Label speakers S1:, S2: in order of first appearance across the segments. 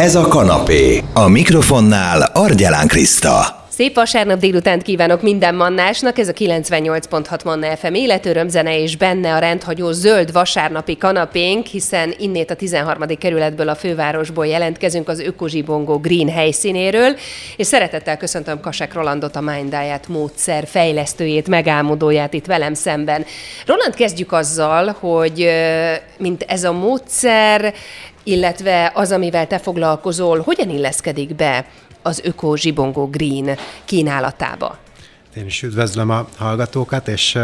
S1: Ez a kanapé. A mikrofonnál Argyelán Kriszta.
S2: Szép vasárnap délutánt kívánok minden mannásnak, ez a 98.6 Manna FM életörömzene és benne a rendhagyó zöld vasárnapi kanapénk, hiszen innét a 13. kerületből a fővárosból jelentkezünk az Ökozsibongó Green helyszínéről, és szeretettel köszöntöm Kasek Rolandot, a Mind Diet módszer fejlesztőjét, megálmodóját itt velem szemben. Roland, kezdjük azzal, hogy mint ez a módszer, illetve az, amivel te foglalkozol, hogyan illeszkedik be az Öko Zsibongó Green kínálatába?
S3: Én is üdvözlöm a hallgatókat, és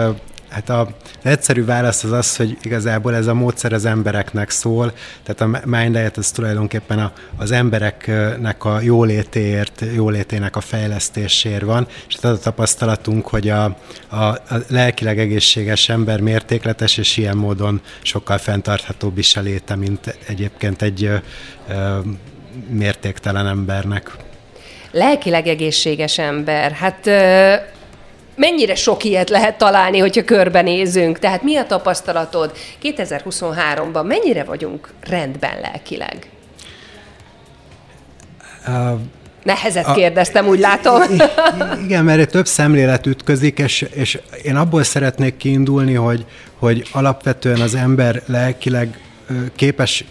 S3: Hát a egyszerű válasz az az, hogy igazából ez a módszer az embereknek szól, tehát a Mind Diet az tulajdonképpen a, az embereknek a jólétéért, jólétének a fejlesztéséért van, és az a tapasztalatunk, hogy a, a, a lelkileg egészséges ember mértékletes, és ilyen módon sokkal fenntarthatóbb is a léte, mint egyébként egy ö, ö, mértéktelen embernek.
S2: Lelkileg egészséges ember. Hát mennyire sok ilyet lehet találni, hogyha körbenézünk? Tehát mi a tapasztalatod 2023-ban? Mennyire vagyunk rendben lelkileg? Uh, Nehezet a, kérdeztem, úgy látom.
S3: Igen, mert több szemlélet ütközik, és, és én abból szeretnék kiindulni, hogy, hogy alapvetően az ember lelkileg képes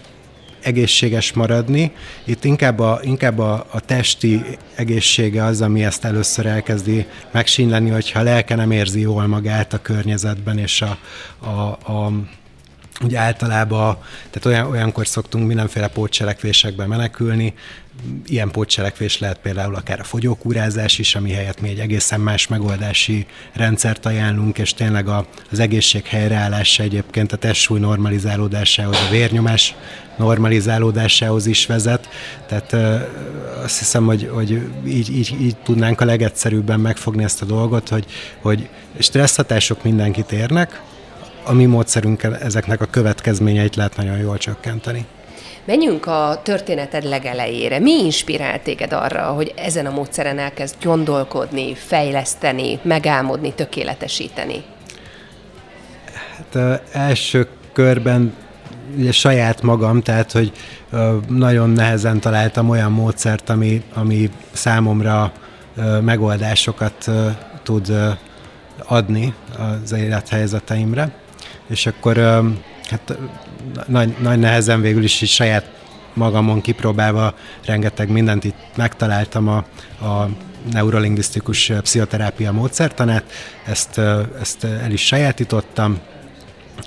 S3: egészséges maradni. Itt inkább a, inkább a, a testi egészsége az, ami ezt először elkezdi megsínleni, hogyha a lelke nem érzi jól magát a környezetben, és a, a, a Ugye általában, tehát olyan, olyankor szoktunk mindenféle pótcselekvésekben menekülni, ilyen pótcselekvés lehet például akár a fogyókúrázás is, ami helyett mi egy egészen más megoldási rendszert ajánlunk, és tényleg a, az egészség helyreállása egyébként a testsúly normalizálódásához, a vérnyomás normalizálódásához is vezet. Tehát azt hiszem, hogy, hogy így, így, így tudnánk a legegyszerűbben megfogni ezt a dolgot, hogy, hogy stresszhatások mindenkit érnek, a mi módszerünkkel ezeknek a következményeit lehet nagyon jól csökkenteni.
S2: Menjünk a történeted legelejére. Mi inspirált téged arra, hogy ezen a módszeren elkezd gondolkodni, fejleszteni, megálmodni, tökéletesíteni?
S3: Hát első körben ugye saját magam, tehát hogy nagyon nehezen találtam olyan módszert, ami, ami számomra megoldásokat tud adni az élethelyzeteimre. És akkor hát nagy, nagy nehezen végül is, is saját magamon kipróbálva rengeteg mindent itt megtaláltam a, a neurolingvisztikus pszichoterápia módszertanát, ezt, ezt el is sajátítottam,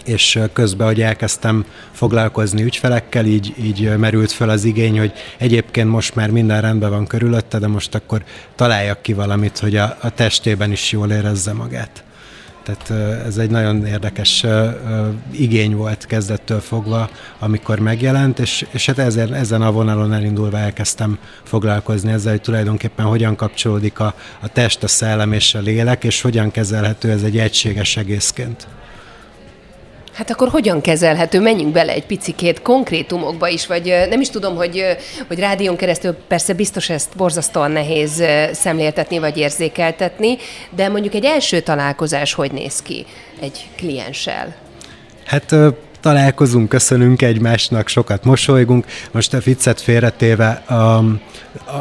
S3: és közben, hogy elkezdtem foglalkozni ügyfelekkel, így, így merült fel az igény, hogy egyébként most már minden rendben van körülötte, de most akkor találjak ki valamit, hogy a, a testében is jól érezze magát. Tehát ez egy nagyon érdekes igény volt kezdettől fogva, amikor megjelent, és, és hát ezért, ezen a vonalon elindulva elkezdtem foglalkozni ezzel, hogy tulajdonképpen hogyan kapcsolódik a, a test, a szellem és a lélek, és hogyan kezelhető ez egy egységes egészként.
S2: Hát akkor hogyan kezelhető? Menjünk bele egy picikét konkrétumokba is, vagy nem is tudom, hogy, hogy rádión keresztül persze biztos ezt borzasztóan nehéz szemléltetni vagy érzékeltetni, de mondjuk egy első találkozás hogy néz ki egy klienssel?
S3: Hát találkozunk, köszönünk egymásnak, sokat mosolygunk. Most a viccet félretéve, um,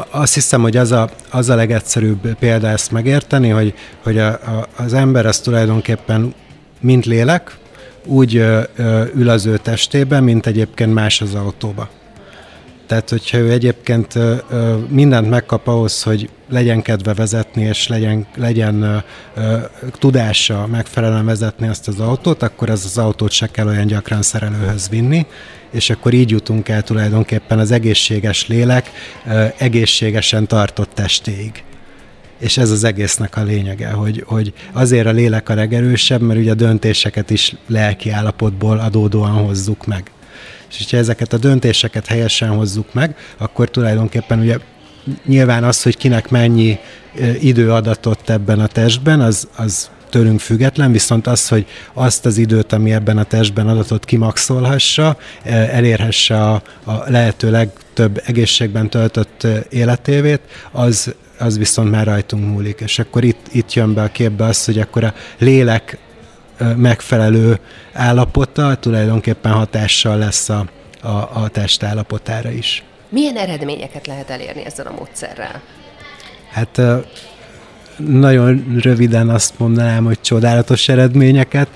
S3: azt hiszem, hogy az a, az a legegyszerűbb példa ezt megérteni, hogy, hogy a, a, az ember az tulajdonképpen mint lélek, úgy ül az ő testében, mint egyébként más az autóba. Tehát, hogyha ő egyébként mindent megkap ahhoz, hogy legyen kedve vezetni, és legyen, legyen tudása megfelelően vezetni azt az autót, akkor az az autót se kell olyan gyakran szerelőhöz vinni, és akkor így jutunk el tulajdonképpen az egészséges lélek egészségesen tartott testéig és ez az egésznek a lényege, hogy, hogy azért a lélek a legerősebb, mert ugye a döntéseket is lelki állapotból adódóan hozzuk meg. És hogyha ezeket a döntéseket helyesen hozzuk meg, akkor tulajdonképpen ugye nyilván az, hogy kinek mennyi idő adatott ebben a testben, az, az tőlünk független, viszont az, hogy azt az időt, ami ebben a testben adatot kimaxolhassa, elérhesse a, a lehető legtöbb egészségben töltött életévét, az az viszont már rajtunk múlik. És akkor itt, itt jön be a képbe az, hogy akkor a lélek megfelelő állapota tulajdonképpen hatással lesz a, a, a test állapotára is.
S2: Milyen eredményeket lehet elérni ezzel a módszerrel?
S3: Hát nagyon röviden azt mondanám, hogy csodálatos eredményeket.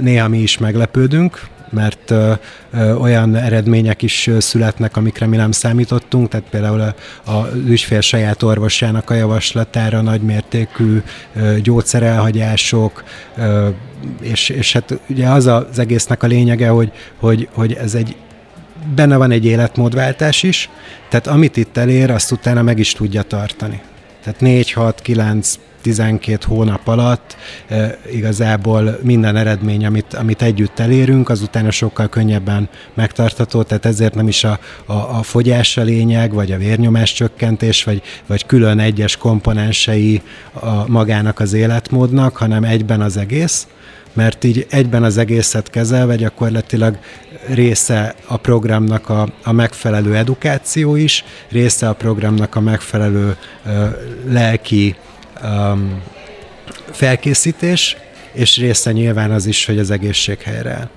S3: Néha mi is meglepődünk, mert ö, ö, olyan eredmények is születnek, amikre mi nem számítottunk, tehát például az ügyfél saját orvosának a javaslatára nagymértékű ö, gyógyszerelhagyások, ö, és, és hát ugye az az egésznek a lényege, hogy, hogy, hogy ez egy benne van egy életmódváltás is, tehát amit itt elér, azt utána meg is tudja tartani. Tehát 4, 6, 9, 12 hónap alatt e, igazából minden eredmény, amit, amit együtt elérünk, az utána sokkal könnyebben megtartható, tehát ezért nem is a, a, a fogyás a lényeg, vagy a vérnyomás csökkentés, vagy, vagy külön egyes komponensei a magának az életmódnak, hanem egyben az egész mert így egyben az egészet kezelve gyakorlatilag része a programnak a, a megfelelő edukáció is, része a programnak a megfelelő ö, lelki um, felkészítés, és része nyilván az is, hogy az egészség helyre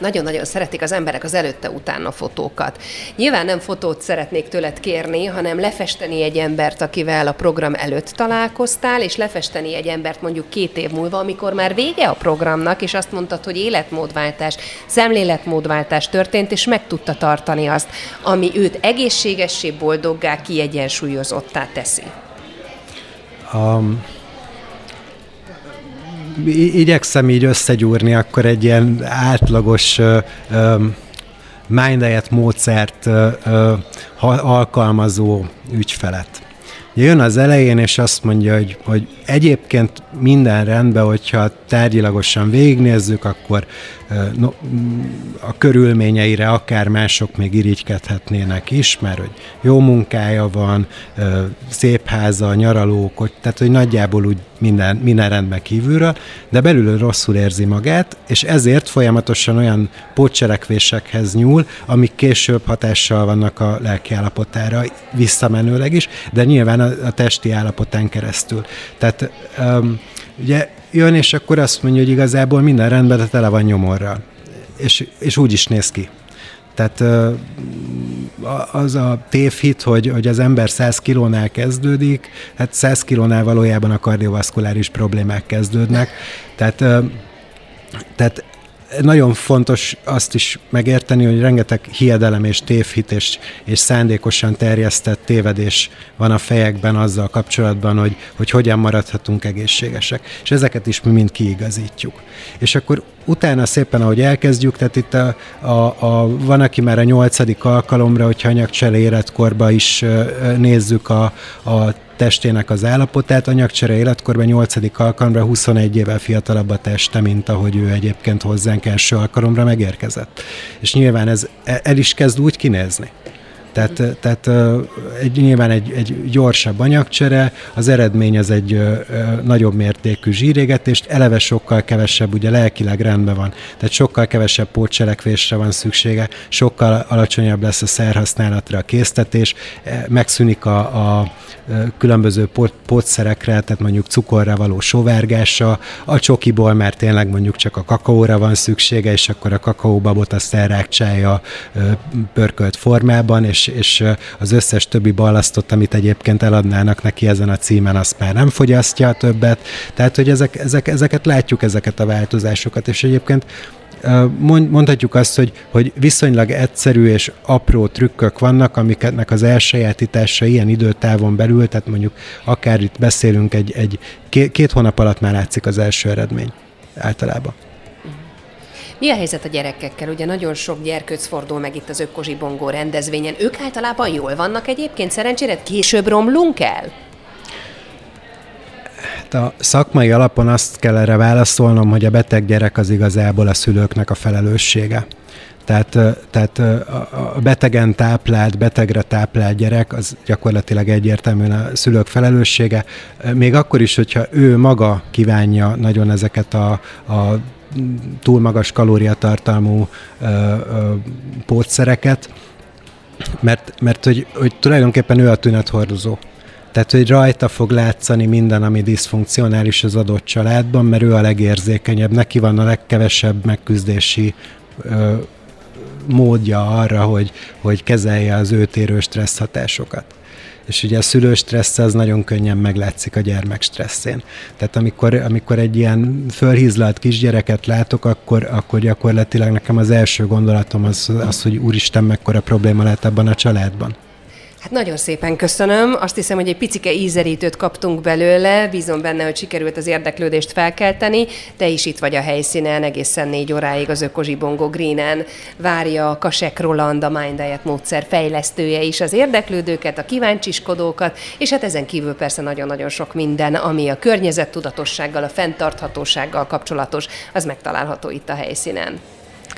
S2: nagyon-nagyon szeretik az emberek az előtte-utána fotókat. Nyilván nem fotót szeretnék tőled kérni, hanem lefesteni egy embert, akivel a program előtt találkoztál, és lefesteni egy embert mondjuk két év múlva, amikor már vége a programnak, és azt mondtad, hogy életmódváltás, szemléletmódváltás történt, és meg tudta tartani azt, ami őt egészségessé, boldoggá, kiegyensúlyozottá teszi. Um,
S3: igyekszem így összegyúrni akkor egy ilyen átlagos Minddiet módszert alkalmazó ügyfelet. Jön az elején, és azt mondja, hogy, hogy egyébként minden rendben, hogyha tárgyilagosan végignézzük, akkor no, a körülményeire akár mások még irigykedhetnének is, mert hogy jó munkája van, szép háza, nyaralók, tehát hogy nagyjából úgy minden, minden rendben kívülről, de belülről rosszul érzi magát, és ezért folyamatosan olyan pótcselekvésekhez nyúl, amik később hatással vannak a lelki állapotára, visszamenőleg is, de nyilván a, a testi állapotán keresztül. Tehát um, ugye jön, és akkor azt mondja, hogy igazából minden rendben, de tele van nyomorral. És, és úgy is néz ki. Tehát az a tévhit, hogy, hogy az ember 100 kilónál kezdődik, hát 100 kilónál valójában a kardiovaszkuláris problémák kezdődnek. Tehát, tehát nagyon fontos azt is megérteni, hogy rengeteg hiedelem és tévhit és, és szándékosan terjesztett tévedés van a fejekben azzal kapcsolatban, hogy, hogy hogyan maradhatunk egészségesek. És ezeket is mi mind kiigazítjuk. És akkor utána szépen, ahogy elkezdjük, tehát itt a, a, a, van, aki már a nyolcadik alkalomra, hogyha anyagcsele életkorba is nézzük a, a testének az állapotát. Anyagcsere életkorban 8. alkalomra 21 évvel fiatalabb a teste, mint ahogy ő egyébként hozzánk első alkalomra megérkezett. És nyilván ez el is kezd úgy kinézni. Tehát, tehát egy, nyilván egy, egy gyorsabb anyagcsere, az eredmény az egy nagyobb mértékű zsírégetést, eleve sokkal kevesebb, ugye lelkileg rendben van, tehát sokkal kevesebb pótcselekvésre van szüksége, sokkal alacsonyabb lesz a szerhasználatra a késztetés, e, megszűnik a, a különböző pótszerekre, tehát mondjuk cukorra való sovárgása, a csokiból már tényleg mondjuk csak a kakaóra van szüksége, és akkor a kakaóbabot azt elrákcsálja pörkölt formában, és és, az összes többi ballasztot, amit egyébként eladnának neki ezen a címen, azt már nem fogyasztja többet. Tehát, hogy ezek, ezek, ezeket látjuk, ezeket a változásokat, és egyébként mondhatjuk azt, hogy, hogy viszonylag egyszerű és apró trükkök vannak, amiknek az elsajátítása ilyen időtávon belül, tehát mondjuk akár itt beszélünk egy, egy két hónap alatt már látszik az első eredmény általában.
S2: Mi a helyzet a gyerekekkel? Ugye nagyon sok gyerkőc fordul meg itt az Ökkozsi Bongó rendezvényen. Ők általában jól vannak egyébként? Szerencsére később romlunk el?
S3: Hát a szakmai alapon azt kell erre válaszolnom, hogy a beteg gyerek az igazából a szülőknek a felelőssége. Tehát, tehát a betegen táplált, betegre táplált gyerek az gyakorlatilag egyértelműen a szülők felelőssége. Még akkor is, hogyha ő maga kívánja nagyon ezeket a, a túl magas kalóriatartalmú ö, ö, pótszereket, mert, mert hogy, hogy tulajdonképpen ő a tünethordozó. Tehát, hogy rajta fog látszani minden, ami diszfunkcionális az adott családban, mert ő a legérzékenyebb, neki van a legkevesebb megküzdési ö, módja arra, hogy, hogy kezelje az őtérő stressz hatásokat. És ugye a szülő stressz az nagyon könnyen meglátszik a gyermek stresszén. Tehát amikor, amikor egy ilyen fölhízlalt kisgyereket látok, akkor, akkor gyakorlatilag nekem az első gondolatom az, az, hogy úristen, mekkora probléma lehet abban a családban.
S2: Hát nagyon szépen köszönöm. Azt hiszem, hogy egy picike ízerítőt kaptunk belőle. Bízom benne, hogy sikerült az érdeklődést felkelteni. Te is itt vagy a helyszínen egészen négy óráig az Ökozsibongo Greenen. Várja a Kasek Roland, a Mind Diet módszer fejlesztője is az érdeklődőket, a kíváncsiskodókat, és hát ezen kívül persze nagyon-nagyon sok minden, ami a környezettudatossággal, a fenntarthatósággal kapcsolatos, az megtalálható itt a helyszínen.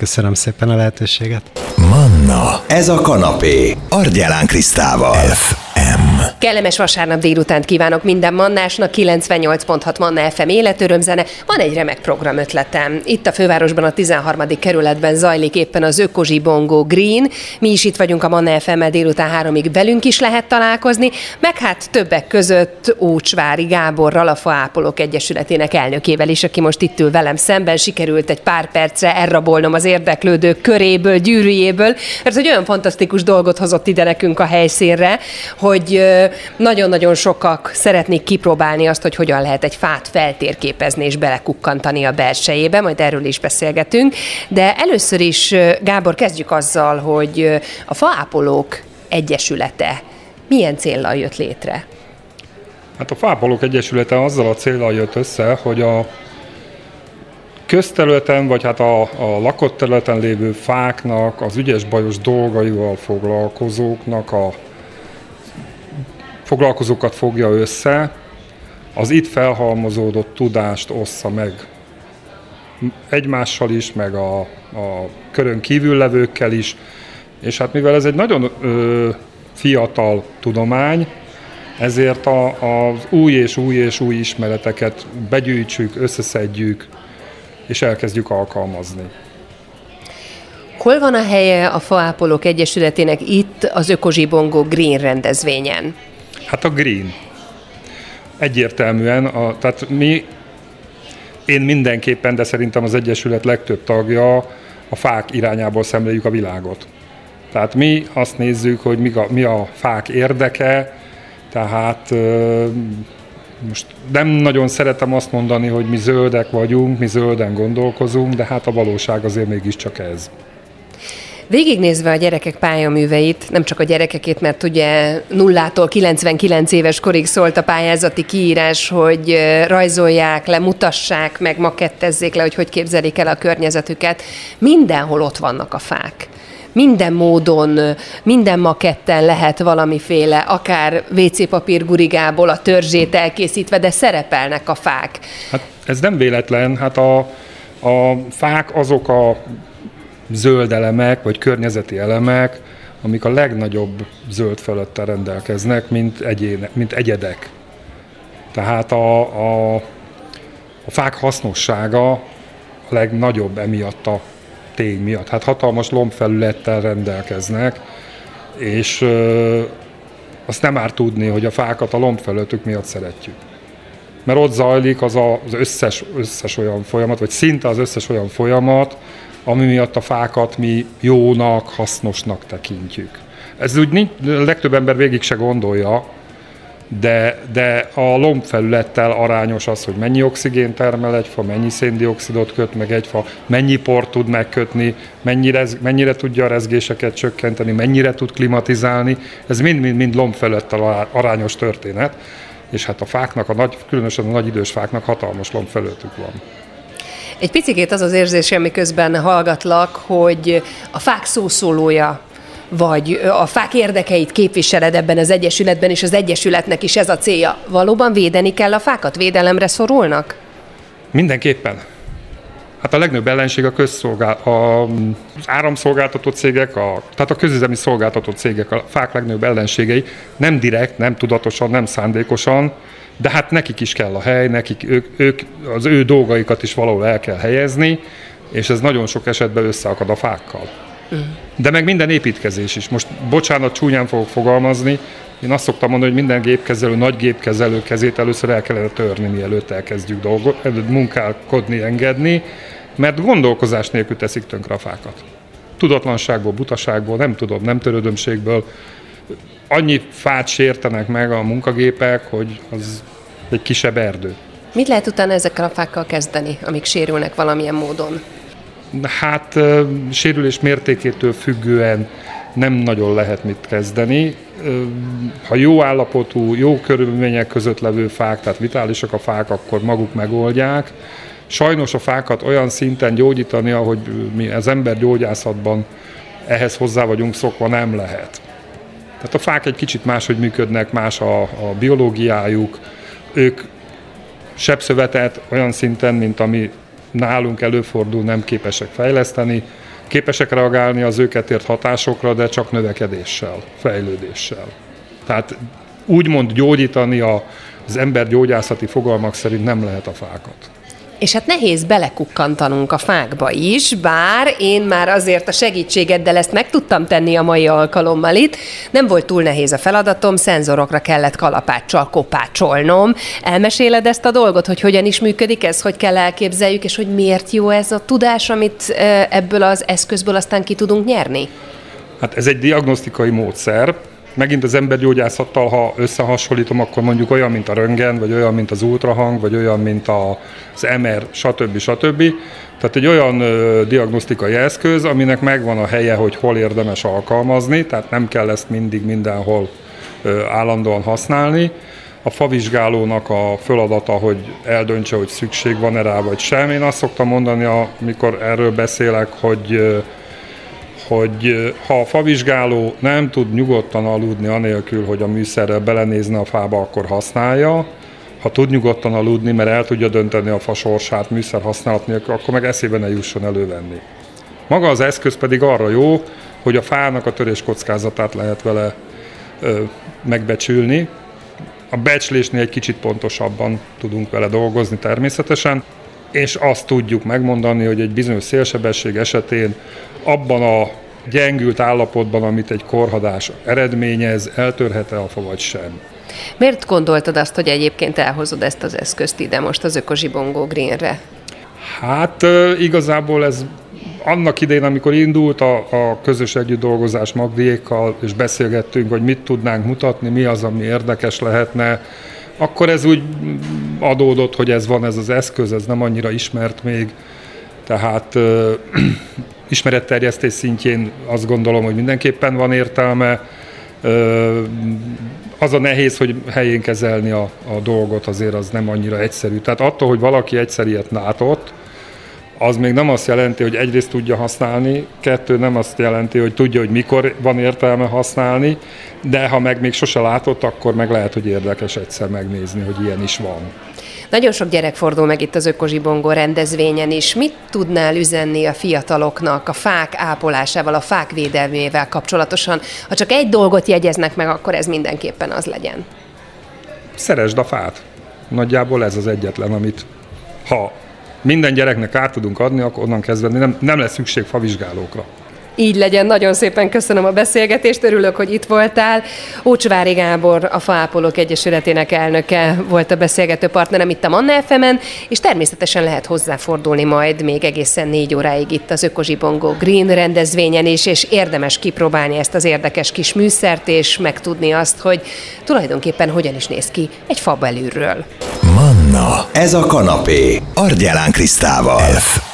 S3: Köszönöm szépen a lehetőséget.
S1: Manna, ez a kanapé, Argyelán Krisztával. FM.
S2: Kellemes vasárnap délutánt kívánok minden mannásnak, 98.6 Manna FM életörömzene. Van egy remek program ötletem. Itt a fővárosban a 13. kerületben zajlik éppen az Ökozsi Bongo Green. Mi is itt vagyunk a Manna fm délután háromig velünk is lehet találkozni, meg hát többek között Ócsvári Gáborral, a Faápolók Egyesületének elnökével is, aki most itt ül velem szemben. Sikerült egy pár percre elrabolnom az érdeklődők köréből, gyűrűjéből, mert hogy olyan fantasztikus dolgot hozott ide nekünk a helyszínre, hogy nagyon-nagyon sokak szeretnék kipróbálni azt, hogy hogyan lehet egy fát feltérképezni és belekukkantani a belsejébe, majd erről is beszélgetünk. De először is, Gábor, kezdjük azzal, hogy a Faápolók Egyesülete milyen célral jött létre?
S4: Hát a Fápolók Egyesülete azzal a célral jött össze, hogy a közterületen, vagy hát a, a lakott területen lévő fáknak, az ügyes-bajos dolgaival foglalkozóknak a foglalkozókat fogja össze, az itt felhalmozódott tudást ossza meg egymással is, meg a, a körön kívül levőkkel is, és hát mivel ez egy nagyon ö, fiatal tudomány, ezért a, az új és új és új ismereteket begyűjtsük, összeszedjük, és elkezdjük alkalmazni.
S2: Hol van a helye a Faápolók Egyesületének itt az Ökozsibongó Green rendezvényen?
S4: Hát a green. Egyértelműen, a, tehát mi, én mindenképpen, de szerintem az Egyesület legtöbb tagja a fák irányából szemléljük a világot. Tehát mi azt nézzük, hogy mi a, mi a fák érdeke, tehát most nem nagyon szeretem azt mondani, hogy mi zöldek vagyunk, mi zölden gondolkozunk, de hát a valóság azért mégiscsak ez.
S2: Végignézve a gyerekek pályaműveit, nem csak a gyerekekét, mert ugye nullától 99 éves korig szólt a pályázati kiírás, hogy rajzolják le, mutassák meg, makettezzék le, hogy hogy képzelik el a környezetüket. Mindenhol ott vannak a fák minden módon, minden maketten lehet valamiféle, akár WC papír gurigából a törzsét elkészítve, de szerepelnek a fák.
S4: Hát ez nem véletlen, hát a, a fák azok a zöld elemek, vagy környezeti elemek, amik a legnagyobb zöld fölöttel rendelkeznek, mint, egyéne, mint egyedek. Tehát a, a, a fák hasznossága a legnagyobb emiatt a tény miatt. Hát hatalmas lombfelülettel rendelkeznek, és ö, azt nem árt tudni, hogy a fákat a lombfelületük miatt szeretjük. Mert ott zajlik az a, az összes, összes olyan folyamat, vagy szinte az összes olyan folyamat, ami miatt a fákat mi jónak, hasznosnak tekintjük. Ez úgy nincs, legtöbb ember végig se gondolja, de, de a lombfelülettel arányos az, hogy mennyi oxigén termel egy fa, mennyi széndiokszidot köt meg egy fa, mennyi port tud megkötni, mennyire, mennyire tudja a rezgéseket csökkenteni, mennyire tud klimatizálni. Ez mind-mind lombfelülettel arányos történet, és hát a fáknak, a nagy, különösen a nagy idős fáknak hatalmas lombfelületük van.
S2: Egy picit az az érzésem, miközben hallgatlak, hogy a fák szószólója vagy a fák érdekeit képviseled ebben az egyesületben, és az egyesületnek is ez a célja. Valóban védeni kell a fákat? Védelemre szorulnak?
S4: Mindenképpen. Hát a legnagyobb ellenség a közszolgál, a, az áramszolgáltató cégek, a, tehát a közüzemi szolgáltató cégek, a fák legnagyobb ellenségei, nem direkt, nem tudatosan, nem szándékosan, de hát nekik is kell a hely, nekik, ők, ők, az ő dolgaikat is valahol el kell helyezni, és ez nagyon sok esetben összeakad a fákkal. De meg minden építkezés is. Most bocsánat, csúnyán fogok fogalmazni, én azt szoktam mondani, hogy minden gépkezelő, nagy gépkezelő kezét először el kellene törni, mielőtt elkezdjük dolgot, munkálkodni, engedni, mert gondolkozás nélkül teszik tönkre a fákat. tudatlanságból, butaságból, nem tudom, nem törődömségből annyi fát sértenek meg a munkagépek, hogy az egy kisebb erdő.
S2: Mit lehet utána ezekkel a fákkal kezdeni, amik sérülnek valamilyen módon?
S4: Hát sérülés mértékétől függően nem nagyon lehet mit kezdeni. Ha jó állapotú, jó körülmények között levő fák, tehát vitálisak a fák, akkor maguk megoldják. Sajnos a fákat olyan szinten gyógyítani, ahogy mi az ember gyógyászatban ehhez hozzá vagyunk szokva, nem lehet. Tehát a fák egy kicsit máshogy működnek, más a, a biológiájuk, ők sebszövetet olyan szinten, mint ami nálunk előfordul, nem képesek fejleszteni, képesek reagálni az őket ért hatásokra, de csak növekedéssel, fejlődéssel. Tehát úgymond gyógyítani a, az ember gyógyászati fogalmak szerint nem lehet a fákat.
S2: És hát nehéz belekukkantanunk a fákba is, bár én már azért a segítségeddel ezt meg tudtam tenni a mai alkalommal itt. Nem volt túl nehéz a feladatom, szenzorokra kellett kalapáccsal kopácsolnom. Elmeséled ezt a dolgot, hogy hogyan is működik ez, hogy kell elképzeljük, és hogy miért jó ez a tudás, amit ebből az eszközből aztán ki tudunk nyerni?
S4: Hát ez egy diagnosztikai módszer, megint az embergyógyászattal, ha összehasonlítom, akkor mondjuk olyan, mint a röntgen, vagy olyan, mint az ultrahang, vagy olyan, mint az MR, stb. stb. Tehát egy olyan ö, diagnosztikai eszköz, aminek megvan a helye, hogy hol érdemes alkalmazni, tehát nem kell ezt mindig mindenhol ö, állandóan használni. A favizsgálónak a feladata, hogy eldöntse, hogy szükség van-e rá, vagy sem. Én azt szoktam mondani, amikor erről beszélek, hogy ö, hogy ha a favizsgáló nem tud nyugodtan aludni anélkül, hogy a műszerrel belenézne a fába, akkor használja. Ha tud nyugodtan aludni, mert el tudja dönteni a fa sorsát műszer használat nélkül, akkor meg eszébe ne jusson elővenni. Maga az eszköz pedig arra jó, hogy a fának a törés kockázatát lehet vele ö, megbecsülni. A becslésnél egy kicsit pontosabban tudunk vele dolgozni természetesen, és azt tudjuk megmondani, hogy egy bizonyos szélsebesség esetén abban a gyengült állapotban, amit egy korhadás eredményez, eltörhet-e a fa vagy sem.
S2: Miért gondoltad azt, hogy egyébként elhozod ezt az eszközt ide most az Ökozsibongó Greenre?
S4: Hát igazából ez annak idején, amikor indult a, a közös együtt dolgozás Magdiékkal, és beszélgettünk, hogy mit tudnánk mutatni, mi az, ami érdekes lehetne, akkor ez úgy adódott, hogy ez van ez az eszköz, ez nem annyira ismert még, tehát ismeretterjesztés szintjén azt gondolom, hogy mindenképpen van értelme. Az a nehéz, hogy helyén kezelni a, a dolgot, azért az nem annyira egyszerű. Tehát attól, hogy valaki egyszer ilyet látott, az még nem azt jelenti, hogy egyrészt tudja használni, kettő nem azt jelenti, hogy tudja, hogy mikor van értelme használni, de ha meg még sose látott, akkor meg lehet, hogy érdekes egyszer megnézni, hogy ilyen is van.
S2: Nagyon sok gyerek fordul meg itt az Ökozsibongó rendezvényen is. Mit tudnál üzenni a fiataloknak a fák ápolásával, a fák védelmével kapcsolatosan? Ha csak egy dolgot jegyeznek meg, akkor ez mindenképpen az legyen.
S4: Szeresd a fát. Nagyjából ez az egyetlen, amit ha minden gyereknek át tudunk adni, akkor onnan kezdve nem, nem lesz szükség favizsgálókra.
S2: Így legyen, nagyon szépen köszönöm a beszélgetést, örülök, hogy itt voltál. Ócsvári Gábor, a Faápolók Egyesületének elnöke volt a beszélgető partnerem itt a Manna fm és természetesen lehet hozzáfordulni majd még egészen négy óráig itt az Ökozsibongó Green rendezvényen is, és érdemes kipróbálni ezt az érdekes kis műszert, és megtudni azt, hogy tulajdonképpen hogyan is néz ki egy fa belülről.
S1: Manna, ez a kanapé, Argyelán Krisztával. F.